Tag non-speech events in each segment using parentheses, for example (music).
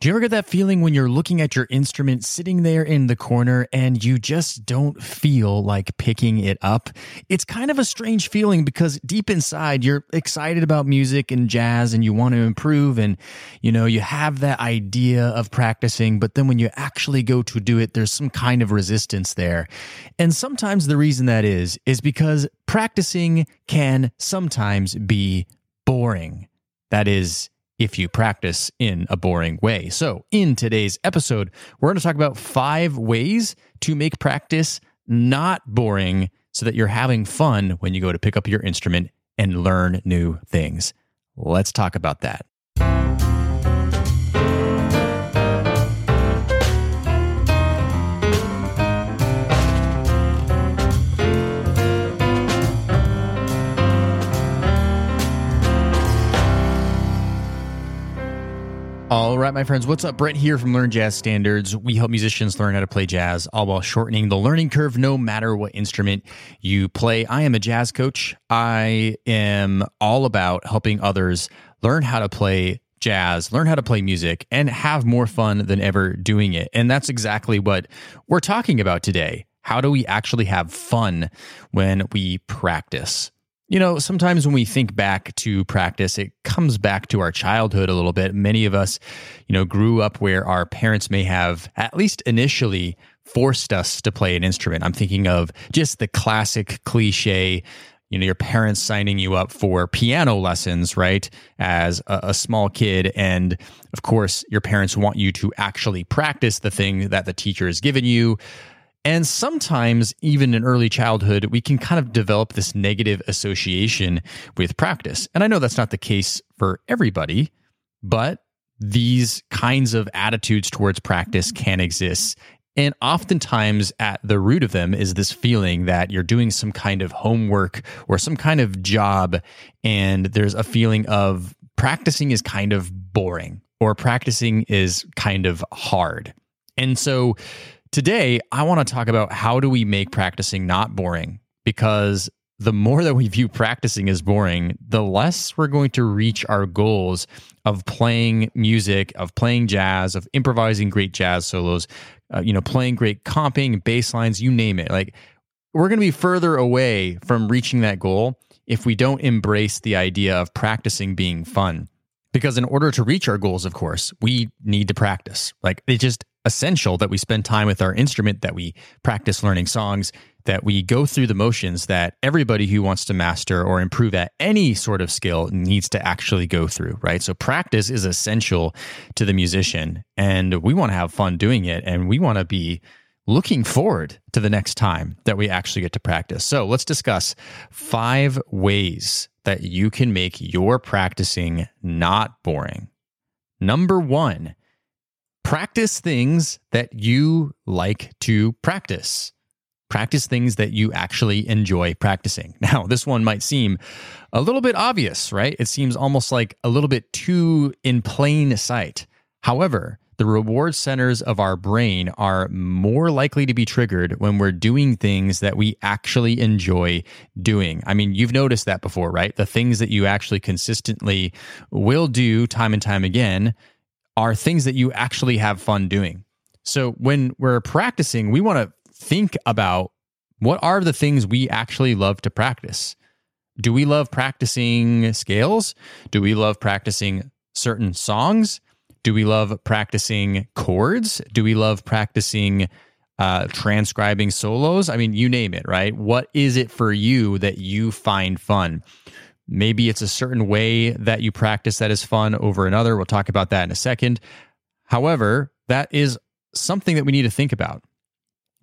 Do you ever get that feeling when you're looking at your instrument sitting there in the corner and you just don't feel like picking it up? It's kind of a strange feeling because deep inside you're excited about music and jazz and you want to improve and you know, you have that idea of practicing, but then when you actually go to do it, there's some kind of resistance there. And sometimes the reason that is is because practicing can sometimes be boring. That is if you practice in a boring way. So, in today's episode, we're going to talk about five ways to make practice not boring so that you're having fun when you go to pick up your instrument and learn new things. Let's talk about that. All right, my friends, what's up? Brent here from Learn Jazz Standards. We help musicians learn how to play jazz, all while shortening the learning curve no matter what instrument you play. I am a jazz coach. I am all about helping others learn how to play jazz, learn how to play music, and have more fun than ever doing it. And that's exactly what we're talking about today. How do we actually have fun when we practice? You know, sometimes when we think back to practice, it comes back to our childhood a little bit. Many of us, you know, grew up where our parents may have, at least initially, forced us to play an instrument. I'm thinking of just the classic cliche, you know, your parents signing you up for piano lessons, right? As a, a small kid. And of course, your parents want you to actually practice the thing that the teacher has given you. And sometimes, even in early childhood, we can kind of develop this negative association with practice. And I know that's not the case for everybody, but these kinds of attitudes towards practice can exist. And oftentimes, at the root of them is this feeling that you're doing some kind of homework or some kind of job, and there's a feeling of practicing is kind of boring or practicing is kind of hard. And so, Today, I want to talk about how do we make practicing not boring because the more that we view practicing as boring, the less we're going to reach our goals of playing music, of playing jazz, of improvising great jazz solos, uh, you know, playing great comping, bass lines, you name it. Like we're going to be further away from reaching that goal if we don't embrace the idea of practicing being fun. Because in order to reach our goals, of course, we need to practice. Like it's just essential that we spend time with our instrument, that we practice learning songs, that we go through the motions that everybody who wants to master or improve at any sort of skill needs to actually go through, right? So practice is essential to the musician and we want to have fun doing it and we want to be looking forward to the next time that we actually get to practice. So let's discuss five ways that you can make your practicing not boring. Number one, practice things that you like to practice. Practice things that you actually enjoy practicing. (laughs) Now, this one might seem a little bit obvious, right? It seems almost like a little bit too in plain sight. However, the reward centers of our brain are more likely to be triggered when we're doing things that we actually enjoy doing. I mean, you've noticed that before, right? The things that you actually consistently will do time and time again are things that you actually have fun doing. So when we're practicing, we want to think about what are the things we actually love to practice. Do we love practicing scales? Do we love practicing certain songs? Do we love practicing chords? Do we love practicing uh, transcribing solos? I mean, you name it, right? What is it for you that you find fun? Maybe it's a certain way that you practice that is fun over another. We'll talk about that in a second. However, that is something that we need to think about.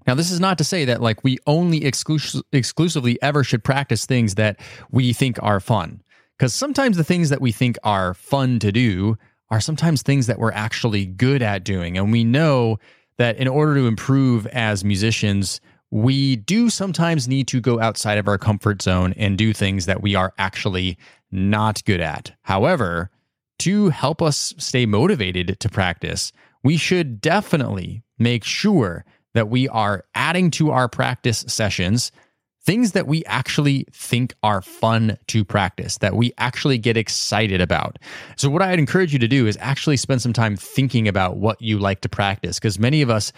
Now, this is not to say that like we only exclus- exclusively ever should practice things that we think are fun. Because sometimes the things that we think are fun to do are sometimes things that we're actually good at doing. And we know that in order to improve as musicians, we do sometimes need to go outside of our comfort zone and do things that we are actually not good at. However, to help us stay motivated to practice, we should definitely make sure that we are adding to our practice sessions things that we actually think are fun to practice, that we actually get excited about. So, what I'd encourage you to do is actually spend some time thinking about what you like to practice, because many of us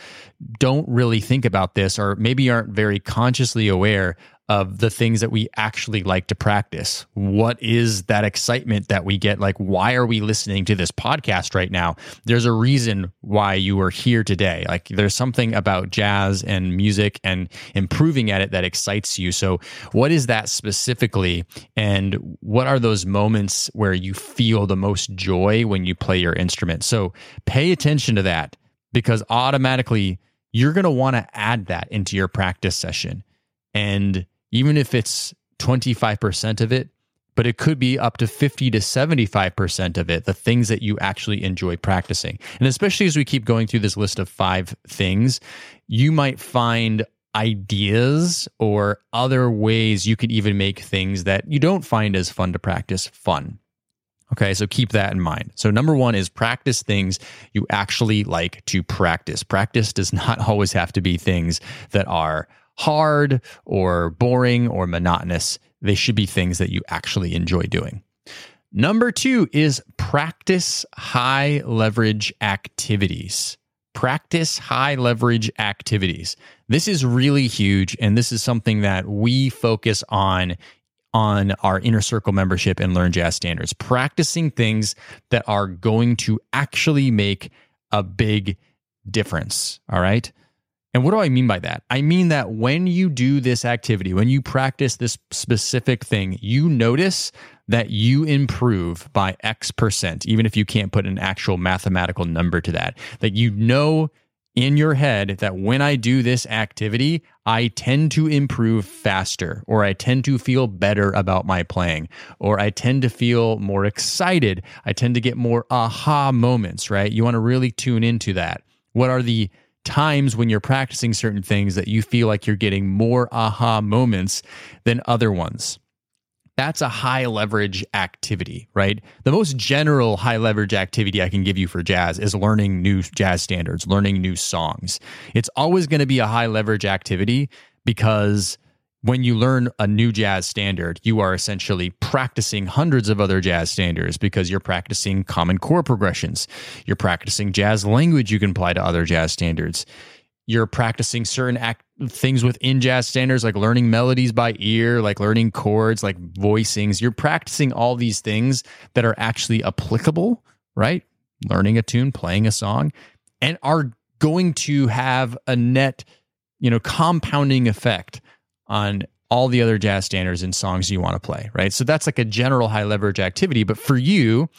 don't really think about this or maybe aren't very consciously aware of the things that we actually like to practice. What is that excitement that we get? Like, why are we listening to this podcast right now? There's a reason why you are here today. Like, there's something about jazz and music and improving at it that excites you. So, what is that specifically? And what are those moments where you feel the most joy when you play your instrument? So, pay attention to that because automatically you're going to want to add that into your practice session. And even if it's 25% of it, but it could be up to 50 to 75% of it, the things that you actually enjoy practicing. And especially as we keep going through this list of five things, you might find ideas or other ways you could even make things that you don't find as fun to practice fun. Okay, so keep that in mind. So, number one is practice things you actually like to practice. Practice does not (laughs) always have to be things that are hard or boring or monotonous. They should be things that you actually enjoy doing. Number two is practice high leverage activities. Practice high leverage activities. This is really huge. And this is something that we focus on on our inner circle membership and learn jazz standards. Practicing things that are going to actually make a big difference. All right. And what do I mean by that? I mean that when you do this activity, when you practice this specific thing, you notice that you improve by X percent, even if you can't put an actual mathematical number to that. That you know in your head that when I do this activity, I tend to improve faster, or I tend to feel better about my playing, or I tend to feel more excited. I tend to get more aha moments, right? You want to really tune into that. What are the times when you're practicing certain things that you feel like you're getting more aha moments than other ones. That's a high leverage activity, right? The most general high leverage activity I can give you for jazz is learning new jazz standards, learning new songs. It's always going to be a high leverage activity because when you learn a new jazz standard, you are essentially practicing hundreds of other jazz standards because you're practicing common chord progressions. You're practicing jazz language you can apply to other jazz standards. You're practicing certain act- things within jazz standards, like learning melodies by ear, like learning chords, like voicings. You're practicing all these things that are actually applicable, right? Learning a tune, playing a song, and are going to have a net, you know, compounding effect on all the other jazz standards and songs you want to play, right? So that's like a general high leverage activity. But for you,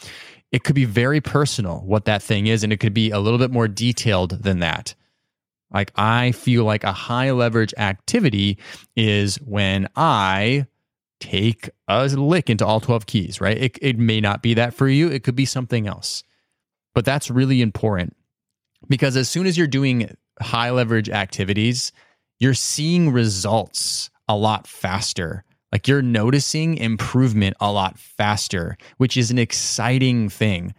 it could be very personal what that thing is, and it could be a little bit more detailed than that. Like, I feel like a high leverage activity is when I take a lick into all 12 keys, right? It, it may not be that for you, it could be something else. But that's really important because as soon as you're doing high leverage activities, you're seeing results a lot faster. Like you're noticing improvement a lot faster, which is an exciting thing.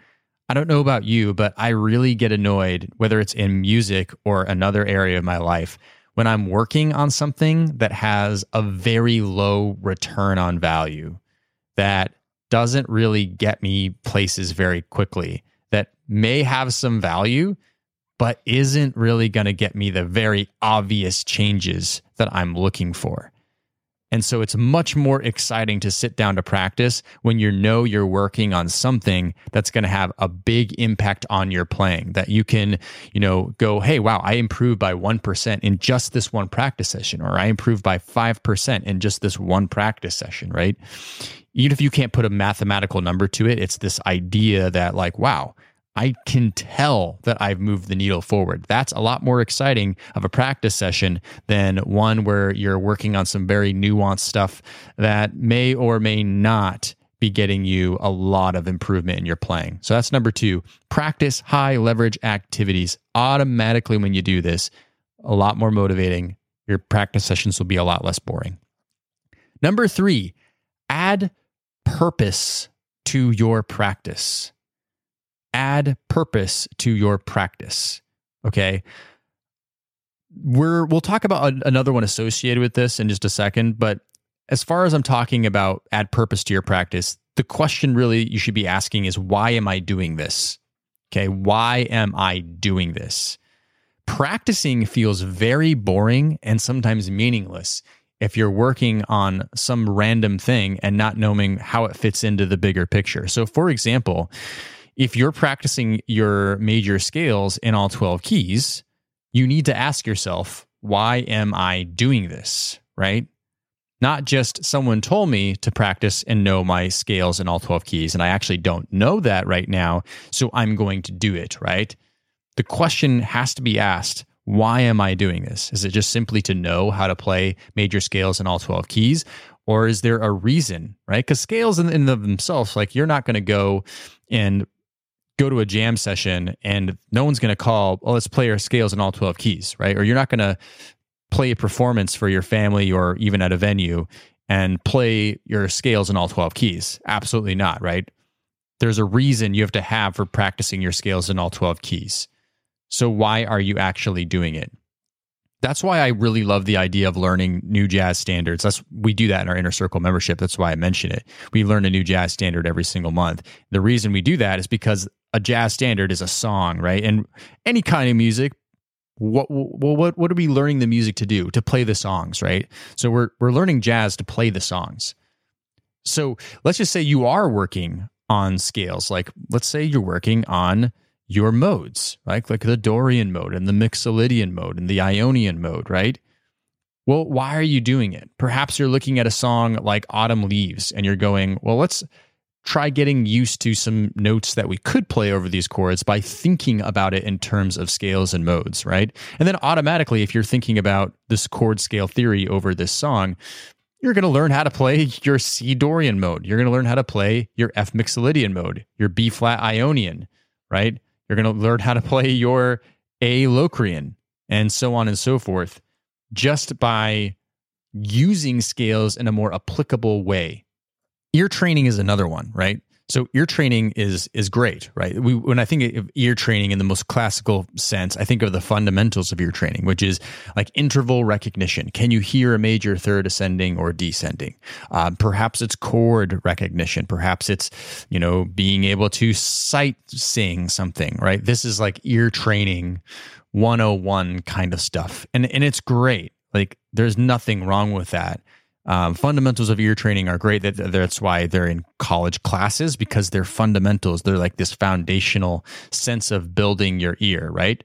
I don't know about you, but I really get annoyed, whether it's in music or another area of my life, when I'm working on something that has a very low return on value that doesn't really get me places very quickly, that may have some value, but isn't really going to get me the very obvious changes that I'm looking for. And so it's much more exciting to sit down to practice when you know you're working on something that's going to have a big impact on your playing that you can, you know, go, "Hey, wow, I improved by 1% in just this one practice session or I improved by 5% in just this one practice session," right? Even if you can't put a mathematical number to it, it's this idea that like, wow, I can tell that I've moved the needle forward. That's a lot more exciting of a practice session than one where you're working on some very nuanced stuff that may or may not be getting you a lot of improvement in your playing. So that's number two. Practice high leverage activities. Automatically, when you do this, a lot more motivating. Your practice sessions will be a lot less boring. Number three, add purpose to your practice. Add purpose to your practice. Okay. We're, we'll talk about another one associated with this in just a second, but as far as I'm talking about add purpose to your practice, the question really you should be asking is why am I doing this? Okay, why am I doing this? Practicing feels very boring and sometimes meaningless if you're working on some random thing and not knowing how it fits into the bigger picture. So, for example, if you're practicing your major scales in all 12 keys, you need to ask yourself, why am I doing this? Right? Not just someone told me to practice and know my scales in all 12 keys, and I actually don't know that right now, so I'm going to do it, right? The question has to be asked why am I doing this? Is it just simply to know how to play major scales in all 12 keys? Or is there a reason, right? Because scales in, themselves, like you're not going to go and go to a jam session and no one's going to call, oh, let's play our scales in all 12 keys, right? Or you're not going to play a performance for your family or even at a venue and play your scales in all 12 keys. Absolutely not, right? There's a reason you have to have for practicing your scales in all 12 keys. So why are you actually doing it? That's why I really love the idea of learning new jazz standards. That's we do that in our inner circle membership. That's why I mention it. We learn a new jazz standard every single month. The reason we do that is because a jazz standard is a song, right? And any kind of music, what well what what are we learning the music to do? To play the songs right? So we're we're learning jazz to play the songs. So let's just say you are working on scales. Like let's say you're working on your modes right like the dorian mode and the mixolydian mode and the ionian mode right? Well why are you doing it? Perhaps you're looking at a song like autumn leaves and you're going well let's try getting used to some notes that we could play over these chords by thinking about it in terms of scales and modes, right? And then automatically, if you're thinking about this chord scale theory over this song, you're going to learn how to play your C Dorian mode. You're going to learn how to play your F Mixolydian mode, your B flat Ionian, right? You're going to learn how to play your A Locrian, and so on and so forth, just by using scales in a more applicable way ear training is another one, right? So ear training is is great, right? We, when I think of ear training in the most classical sense, I think of the fundamentals of ear training, which is like interval recognition. Can you hear a major third ascending or descending? Uh, perhaps it's chord recognition. Perhaps it's you know being able to sight sing something, right? This is like ear training 101 kind of stuff, and and it's great. Like there's nothing wrong with that. Um, fundamentals of ear training are great. That, that's why they're in college classes because they're fundamentals. They're like this foundational sense of building your ear, right?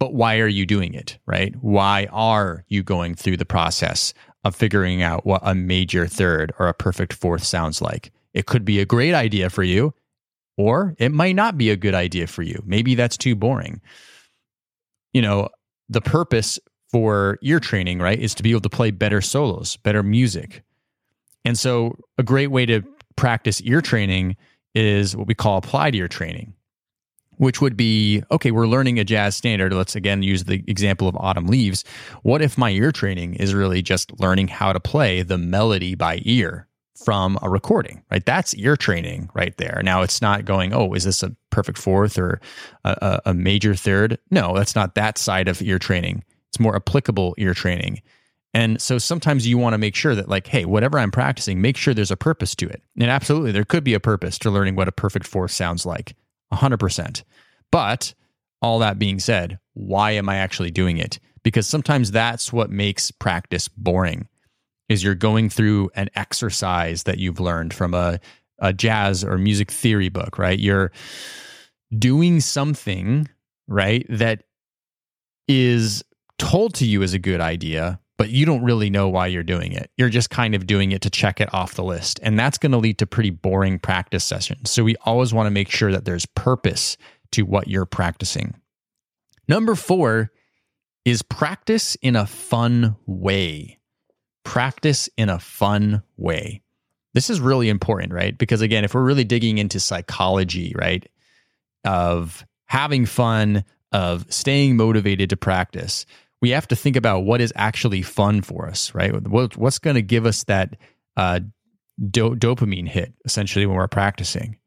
But why are you doing it, right? Why are you going through the process of figuring out what a major third or a perfect fourth sounds like? It could be a great idea for you, or it might not be a good idea for you. Maybe that's too boring. You know, the purpose for ear training, right, is to be able to play better solos, better music. And so, a great way to practice ear training is what we call applied ear training, which would be okay, we're learning a jazz standard. Let's again use the example of Autumn Leaves. What if my ear training is really just learning how to play the melody by ear? From a recording, right? That's ear training right there. Now it's not going, oh, is this a perfect fourth or a, a major third? No, that's not that side of ear training it's more applicable ear training. And so sometimes you want to make sure that, like, hey, whatever I'm practicing, make sure there's a purpose to it. And absolutely, there could be a purpose to learning what a perfect fourth sounds like 100%. But all that being said, why am I actually doing it? Because sometimes that's what makes practice boring is you're going through an exercise that you've learned from a, a jazz or music theory book, right? You're doing something, right, that is told to you is a good idea, but you don't really know why you're doing it. You're just kind of doing it to check it off the list. And that's going to lead to pretty boring practice sessions. So we always want to make sure that there's purpose to what you're practicing. Number four is practice in a fun way. Practice in a fun way. This is really important, right? Because again, if we're really digging into psychology, right, of having fun, of staying motivated to practice, we have to think about what is actually fun for us, right? What, what's going to give us that uh, do- dopamine hit essentially when we're practicing?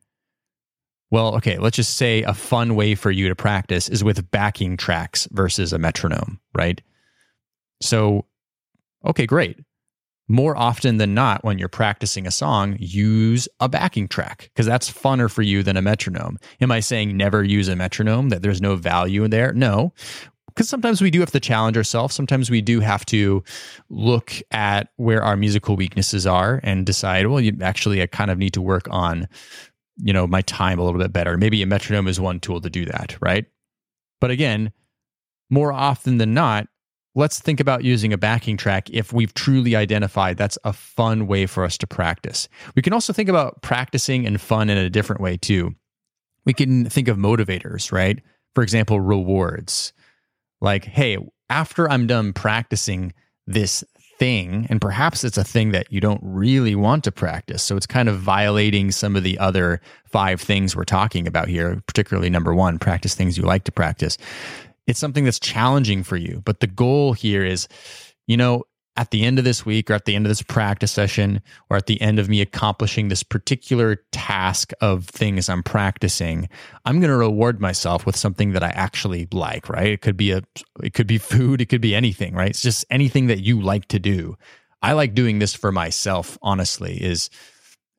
Well, okay, let's just say a fun way for you to practice is with backing tracks versus a metronome, right? So, okay, great. More often than not, when you're practicing a song, use a backing track because that's funner for you than a metronome. Am I saying never use a metronome, that there's no value in there? No, because sometimes we do have to challenge ourselves. Sometimes we do have to look at where our musical weaknesses are and decide, well, you actually, I kind of need to work on you know my time a little bit better. Maybe a metronome is one tool to do that right? But again more often than not let's think about using a backing track if we've truly identified that's a fun way for us to practice. We can also think about practicing and fun in a different way too. We can think of motivators right? For example rewards like hey after i'm done practicing this thing, and perhaps it's a thing that you don't really want to practice. So it's kind of violating some of the other five things we're talking about here, particularly number one, practice things you like to practice. It's something that's challenging for you. But the goal here is, you know, at the end of this week or at the end of this practice session or at the end of me accomplishing this particular task of things I'm practicing, I'm going to reward myself with something that I actually like, right? It could be a it could be food, it could be anything, right? It's just anything that you like to do. I like doing this for myself, honestly, is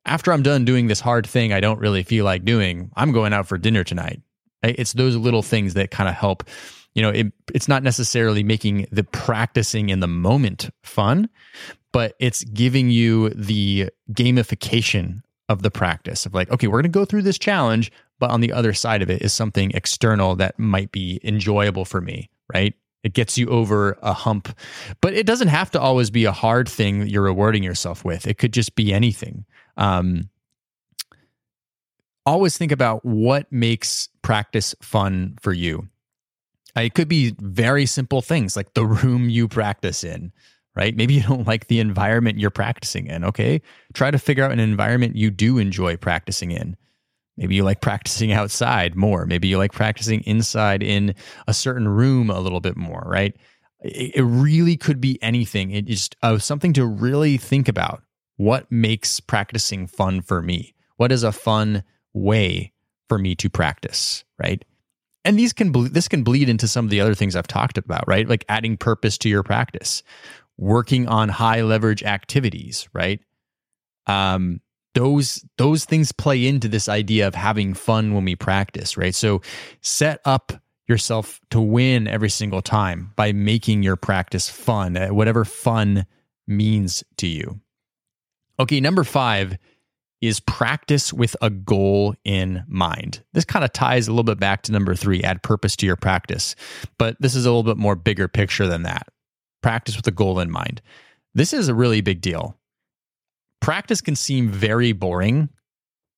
after I'm done doing this hard thing I don't really feel like doing, I'm going out for dinner tonight. It's those little things that kind of help you know, it, it's not necessarily making the practicing in the moment fun, but it's giving you the gamification of the practice of like, okay, we're going to go through this challenge, but on the other side of it is something external that might be enjoyable for me, right? It gets you over a hump, but it doesn't have to always be a hard thing that you're rewarding yourself with. It could just be anything. Um, always think about what makes practice fun for you. It could be very simple things like the room you practice in, right? Maybe you don't like the environment you're practicing in. Okay. Try to figure out an environment you do enjoy practicing in. Maybe you like practicing outside more. Maybe you like practicing inside in a certain room a little bit more, right? It, really could be anything. It is uh, something to really think about. What makes practicing fun for me? What is a fun way for me to practice, right? And these can ble- this can bleed into some of the other things I've talked about, right? Like adding purpose to your practice, working on high leverage activities, right? Um, those those things play into this idea of having fun when we practice, right? So set up yourself to win every single time by making your practice fun, uh, whatever fun means to you. Okay, number 5 is practice with a goal in mind. This kind of ties a little bit back to number three add purpose to your practice, but this is a little bit more bigger picture than that. Practice with a goal in mind. This is a really big deal. Practice can seem very boring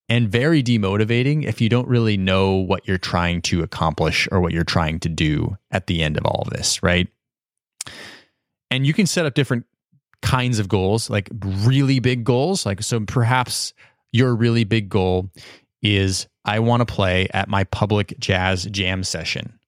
and very demotivating if you don't really know what you're trying to accomplish or what you're trying to do at the end of all of this, right? And you can set up different kinds of goals, like really big goals. Like, so perhaps your really big goal is I want to play at my public jazz jam session.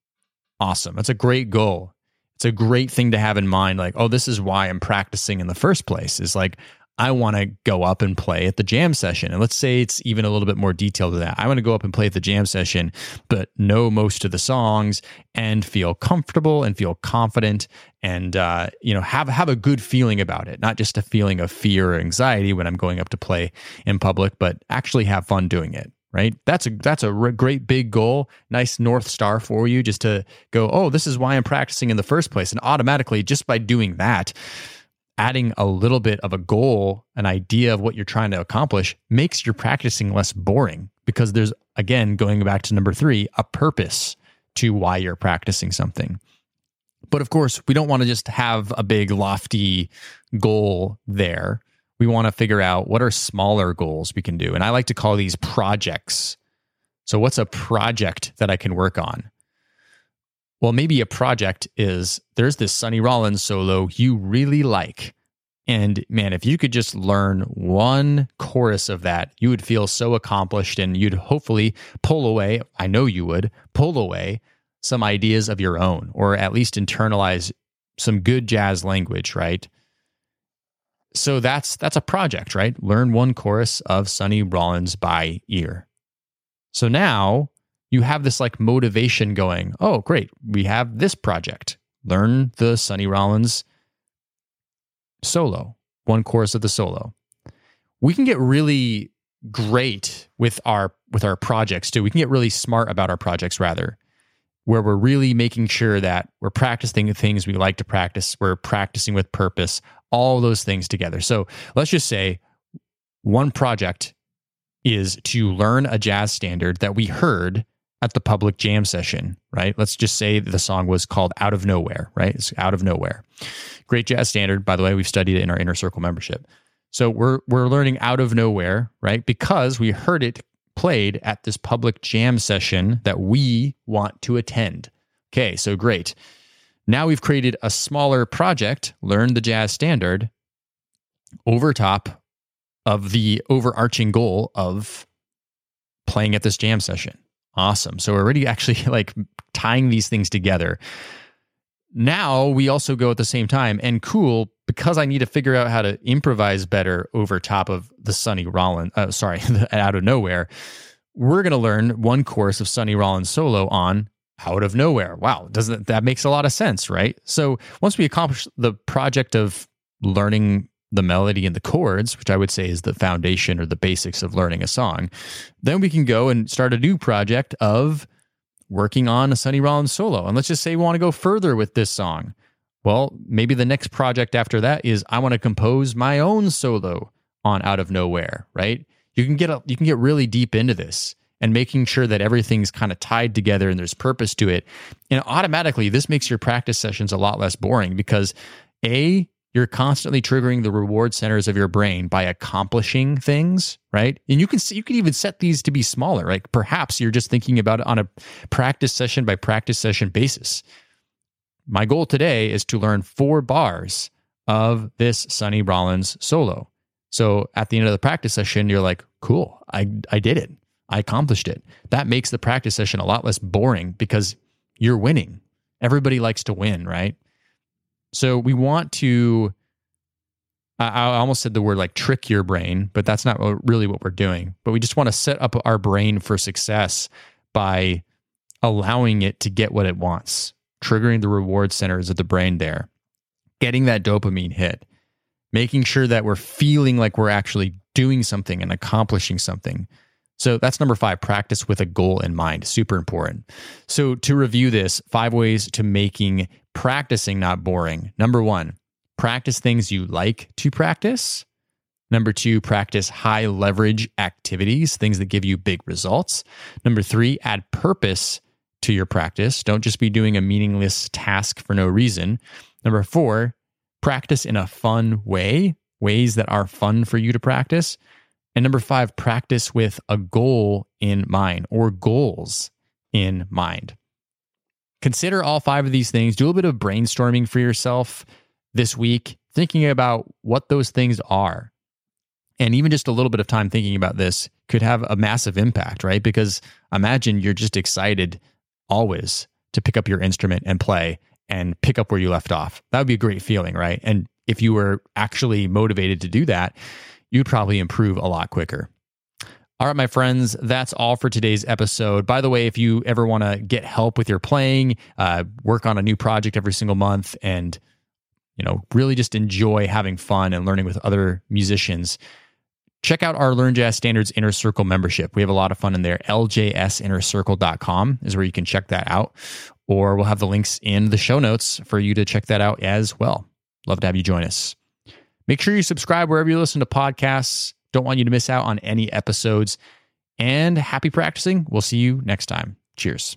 Awesome. That's a great goal. It's a great thing to have in mind. Like, oh, this is why I'm practicing in the first place. Is like, I want to go up and play at the jam session. And let's say it's even a little bit more detailed than that. I want to go up and play at the jam session, but know most of the songs and feel comfortable and feel confident and uh, you know have have a good feeling about it, not just a feeling of fear or anxiety when I'm going up to play in public, but actually have fun doing it. Right? That's a that's a great big goal, nice north star for you, just to go. Oh, this is why I'm practicing in the first place, and automatically just by doing that adding a little bit of a goal, an idea of what you're trying to accomplish makes your practicing less boring because there's, again, going back to number three, a purpose to why you're practicing something. But of course, we don't want to just have a big, lofty goal there. We want to figure out what are smaller goals we can do. And I like to call these projects. So, what's a project that I can work on? Well, maybe a project is there's this Sonny Rollins solo you really like. And man, if you could just learn one chorus of that, you would feel so accomplished and you'd hopefully pull away, I know you would, pull away some ideas of your own, or at least internalize some good jazz language, right? So that's that's a project, right? Learn one chorus of Sonny Rollins by ear. So now you have this like motivation going, oh, great, we have this project. Learn the Sonny Rollins solo, one chorus of the solo. We can get really great with our with our projects too. We can get really smart about our projects rather, where we're really making sure that we're practicing the things we like to practice, we're practicing with purpose, all those things together. So let's just say one project is to learn a jazz standard that we heard at the public jam session, right? Let's just say the song was called Out of Nowhere, right? It's Out of Nowhere. Great jazz standard, by the way, we've studied it in our inner circle membership. So we're we're learning Out of Nowhere, right? Because we heard it played at this public jam session that we want to attend. Okay, so great. Now we've created a smaller project, Learn the Jazz Standard, over top of the overarching goal of playing at this jam session. Awesome. So we're already actually (laughs) like tying these things together. Now we also go at the same time and cool because I need to figure out how to improvise better over top of the Sonny Rollins, uh, sorry, (laughs) out of nowhere. We're going to learn one chorus of Sonny Rollins solo on out of nowhere. Wow, doesn't that makes a lot of sense, right? So once we accomplish the project of learning the melody and the chords, which I would say is the foundation or the basics of learning a song, then we can go and start a new project of working on a Sonny Rollins solo. And let's just say we want to go further with this song. Well, maybe the next project after that is I want to compose my own solo on Out of Nowhere, right? You can get a, you can get really deep into this and making sure that everything's kind of tied together and there's purpose to it. And automatically this makes your practice sessions a lot less boring because a you're constantly triggering the reward centers of your brain by accomplishing things, right? And you can you can even set these to be smaller. Like perhaps you're just thinking about it on a practice session by practice session basis. My goal today is to learn four bars of this Sonny Rollins solo. So at the end of the practice session, you're like, cool, I, I did it. I accomplished it. That makes the practice session a lot less boring because you're winning. Everybody likes to win, right? So we want to, I almost said the word like trick your brain, but that's not really what we're doing. But we just want to set up our brain for success by allowing it to get what it wants, triggering the reward centers of the brain there, getting that dopamine hit, making sure that we're feeling like we're actually doing something and accomplishing something. So that's number five, practice with a goal in mind. Super important. So to review this, five ways to making practicing not boring. Number one, practice things you like to practice. Number two, practice high leverage activities, things that give you big results. Number three, add purpose to your practice. Don't just be doing a meaningless task for no reason. Number four, practice in a fun way, ways that are fun for you to practice. And number five, practice with a goal in mind or goals in mind. Consider all five of these things. Do a bit of brainstorming for yourself this week, thinking about what those things are. And even just a little bit of time thinking about this could have a massive impact, right? Because imagine you're just excited always to pick up your instrument and play and pick up where you left off. That would be a great feeling, right? And if you were actually motivated to do that, you'd probably improve a lot quicker. All right, my friends, that's all for today's episode. By the way, if you ever want to get help with your playing, uh, work on a new project every single month, and you know, really just enjoy having fun and learning with other musicians, check out our Learn Jazz Standards Inner Circle membership. We have a lot of fun in there. LJSinnercircle.com is where you can check that out, or we'll have the links in the show notes for you to check that out as well. Love to have you join us. Make sure you subscribe wherever you listen to podcasts. Don't want you to miss out on any episodes. And happy practicing. We'll see you next time. Cheers.